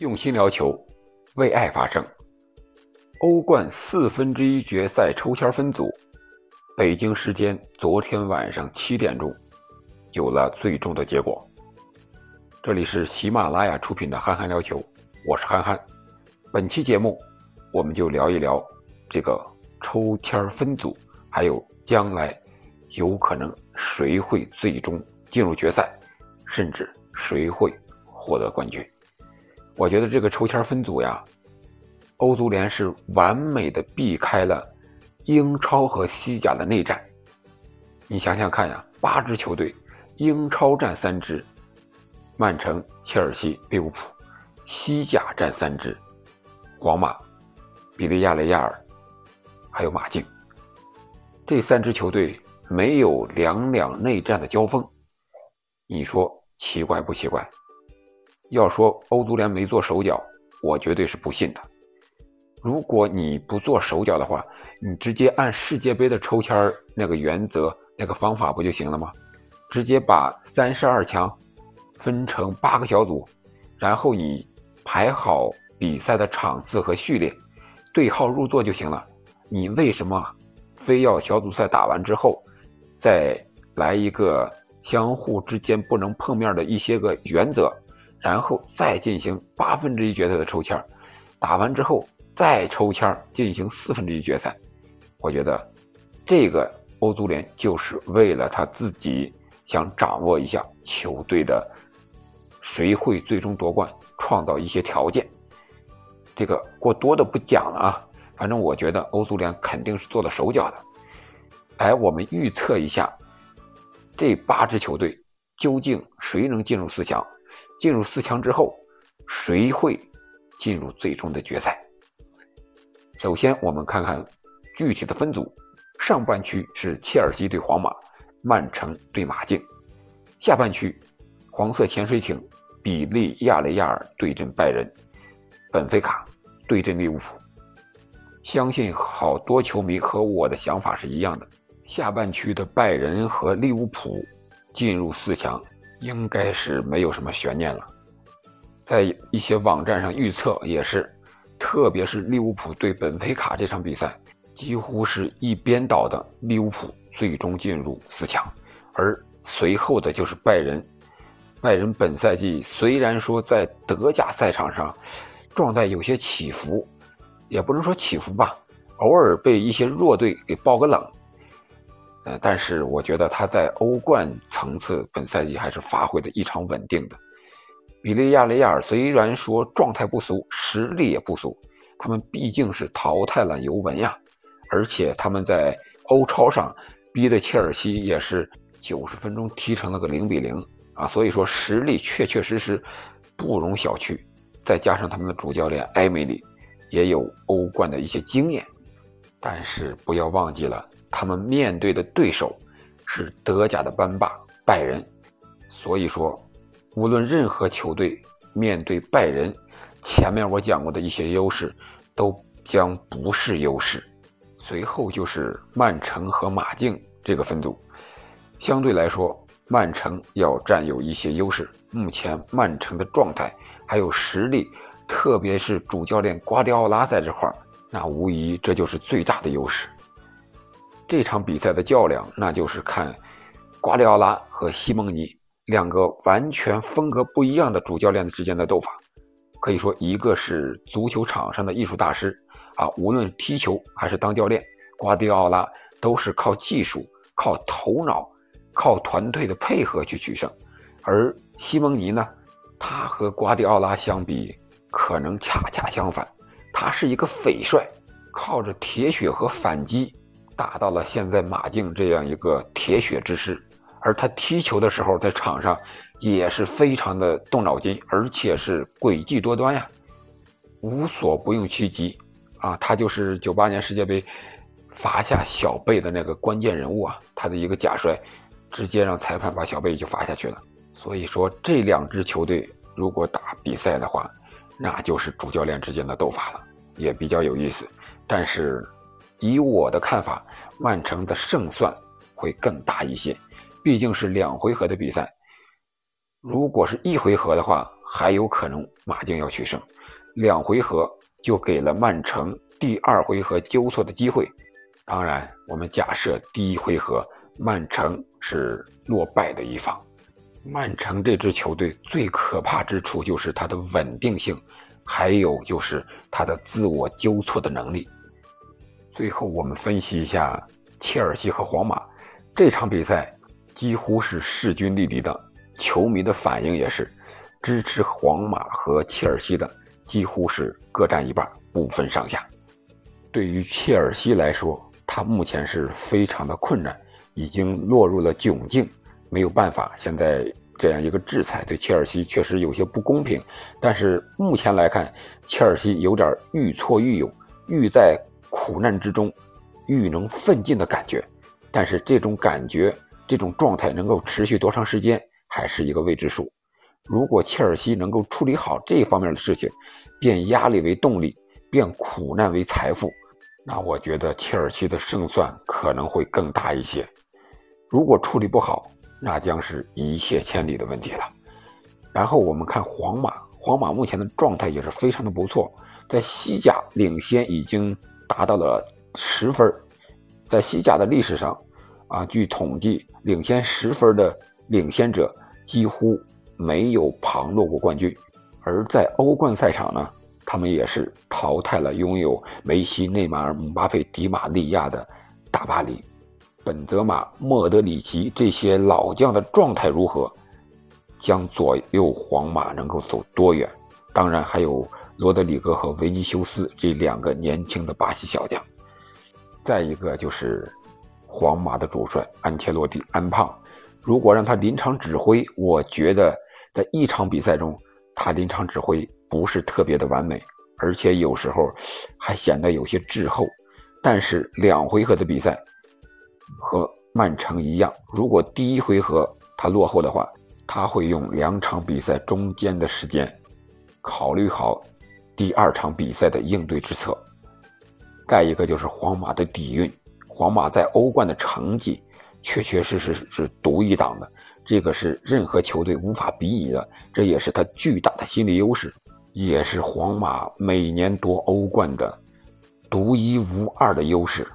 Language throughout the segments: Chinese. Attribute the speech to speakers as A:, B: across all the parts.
A: 用心聊球，为爱发声。欧冠四分之一决赛抽签分组，北京时间昨天晚上七点钟，有了最终的结果。这里是喜马拉雅出品的《憨憨聊球》，我是憨憨。本期节目，我们就聊一聊这个抽签分组，还有将来有可能谁会最终进入决赛，甚至谁会获得冠军。我觉得这个抽签分组呀，欧足联是完美的避开了英超和西甲的内战。你想想看呀，八支球队，英超占三支，曼城、切尔西、利物浦；西甲占三支，皇马、比利亚雷亚尔，还有马竞。这三支球队没有两两内战的交锋，你说奇怪不奇怪？要说欧足联没做手脚，我绝对是不信的。如果你不做手脚的话，你直接按世界杯的抽签那个原则、那个方法不就行了吗？直接把三十二强分成八个小组，然后你排好比赛的场次和序列，对号入座就行了。你为什么非要小组赛打完之后再来一个相互之间不能碰面的一些个原则？然后再进行八分之一决赛的抽签打完之后再抽签进行四分之一决赛。我觉得这个欧足联就是为了他自己想掌握一下球队的谁会最终夺冠，创造一些条件。这个过多的不讲了啊，反正我觉得欧足联肯定是做了手脚的。哎，我们预测一下这八支球队究竟谁能进入四强。进入四强之后，谁会进入最终的决赛？首先，我们看看具体的分组。上半区是切尔西对皇马，曼城对马竞；下半区，黄色潜水艇比利亚雷亚尔对阵拜仁，本菲卡对阵利物浦。相信好多球迷和我的想法是一样的。下半区的拜仁和利物浦进入四强。应该是没有什么悬念了，在一些网站上预测也是，特别是利物浦对本菲卡这场比赛，几乎是一边倒的利物浦最终进入四强，而随后的就是拜仁。拜仁本赛季虽然说在德甲赛场上状态有些起伏，也不能说起伏吧，偶尔被一些弱队给爆个冷。呃，但是我觉得他在欧冠层次本赛季还是发挥的异常稳定的。比利亚雷亚尔虽然说状态不俗，实力也不俗，他们毕竟是淘汰了尤文呀，而且他们在欧超上逼的切尔西也是九十分钟踢成了个零比零啊，所以说实力确确实实不容小觑。再加上他们的主教练埃梅里也有欧冠的一些经验，但是不要忘记了。他们面对的对手是德甲的班霸拜仁，所以说，无论任何球队面对拜仁，前面我讲过的一些优势都将不是优势。随后就是曼城和马竞这个分组，相对来说，曼城要占有一些优势。目前曼城的状态还有实力，特别是主教练瓜迪奥拉在这块那无疑这就是最大的优势。这场比赛的较量，那就是看瓜迪奥拉和西蒙尼两个完全风格不一样的主教练之间的斗法。可以说，一个是足球场上的艺术大师啊，无论踢球还是当教练，瓜迪奥拉都是靠技术、靠头脑、靠团队的配合去取胜。而西蒙尼呢，他和瓜迪奥拉相比，可能恰恰相反，他是一个匪帅，靠着铁血和反击。打到了现在马竞这样一个铁血之师，而他踢球的时候在场上也是非常的动脑筋，而且是诡计多端呀，无所不用其极啊！他就是九八年世界杯罚下小贝的那个关键人物啊！他的一个假摔，直接让裁判把小贝就罚下去了。所以说，这两支球队如果打比赛的话，那就是主教练之间的斗法了，也比较有意思。但是。以我的看法，曼城的胜算会更大一些，毕竟是两回合的比赛。如果是一回合的话，还有可能马竞要取胜，两回合就给了曼城第二回合纠错的机会。当然，我们假设第一回合曼城是落败的一方。曼城这支球队最可怕之处就是它的稳定性，还有就是它的自我纠错的能力。最后，我们分析一下切尔西和皇马这场比赛，几乎是势均力敌的，球迷的反应也是支持皇马和切尔西的，几乎是各占一半，不分上下。对于切尔西来说，他目前是非常的困难，已经落入了窘境。没有办法，现在这样一个制裁对切尔西确实有些不公平。但是目前来看，切尔西有点愈挫愈勇，愈在苦难之中，愈能奋进的感觉。但是这种感觉、这种状态能够持续多长时间，还是一个未知数。如果切尔西能够处理好这方面的事情，变压力为动力，变苦难为财富，那我觉得切尔西的胜算可能会更大一些。如果处理不好，那将是一泻千里的问题了。然后我们看皇马，皇马目前的状态也是非常的不错，在西甲领先已经达到了十分，在西甲的历史上，啊，据统计，领先十分的领先者几乎没有旁落过冠军。而在欧冠赛场呢，他们也是淘汰了拥有梅西、内马尔、姆巴佩、迪马利亚的大巴黎。本泽马、莫德里奇这些老将的状态如何，将左右皇马能够走多远？当然还有罗德里戈和维尼修斯这两个年轻的巴西小将。再一个就是皇马的主帅安切洛蒂安胖，如果让他临场指挥，我觉得在一场比赛中，他临场指挥不是特别的完美，而且有时候还显得有些滞后。但是两回合的比赛。和曼城一样，如果第一回合他落后的话，他会用两场比赛中间的时间，考虑好第二场比赛的应对之策。再一个就是皇马的底蕴，皇马在欧冠的成绩确确实实是独一档的，这个是任何球队无法比拟的，这也是他巨大的心理优势，也是皇马每年夺欧冠的独一无二的优势。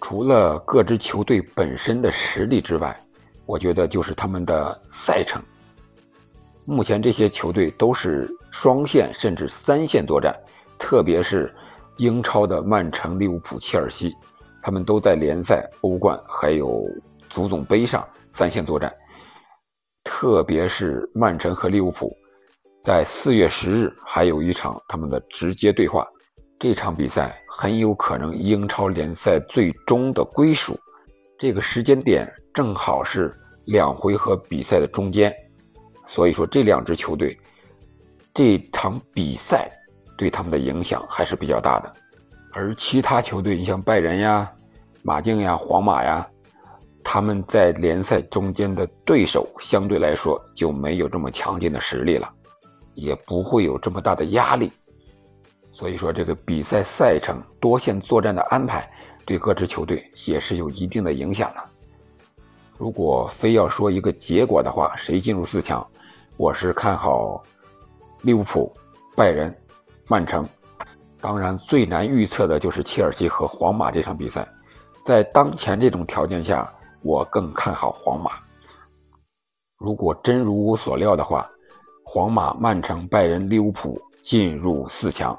A: 除了各支球队本身的实力之外，我觉得就是他们的赛程。目前这些球队都是双线甚至三线作战，特别是英超的曼城、利物浦、切尔西，他们都在联赛、欧冠还有足总杯上三线作战。特别是曼城和利物浦，在四月十日还有一场他们的直接对话。这场比赛很有可能英超联赛最终的归属，这个时间点正好是两回合比赛的中间，所以说这两支球队这场比赛对他们的影响还是比较大的。而其他球队，你像拜仁呀、马竞呀、皇马呀，他们在联赛中间的对手相对来说就没有这么强劲的实力了，也不会有这么大的压力。所以说，这个比赛赛程多线作战的安排，对各支球队也是有一定的影响的。如果非要说一个结果的话，谁进入四强，我是看好利物浦、拜仁、曼城。当然，最难预测的就是切尔西和皇马这场比赛。在当前这种条件下，我更看好皇马。如果真如我所料的话，皇马、曼城、拜仁、利物浦进入四强。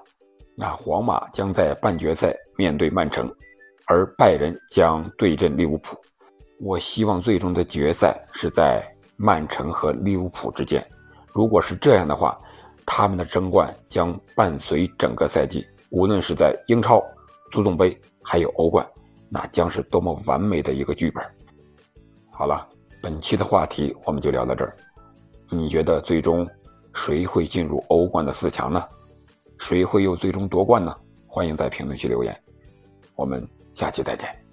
A: 那皇马将在半决赛面对曼城，而拜仁将对阵利物浦。我希望最终的决赛是在曼城和利物浦之间。如果是这样的话，他们的争冠将伴随整个赛季，无论是在英超、足总杯还有欧冠，那将是多么完美的一个剧本。好了，本期的话题我们就聊到这儿。你觉得最终谁会进入欧冠的四强呢？谁会又最终夺冠呢？欢迎在评论区留言，我们下期再见。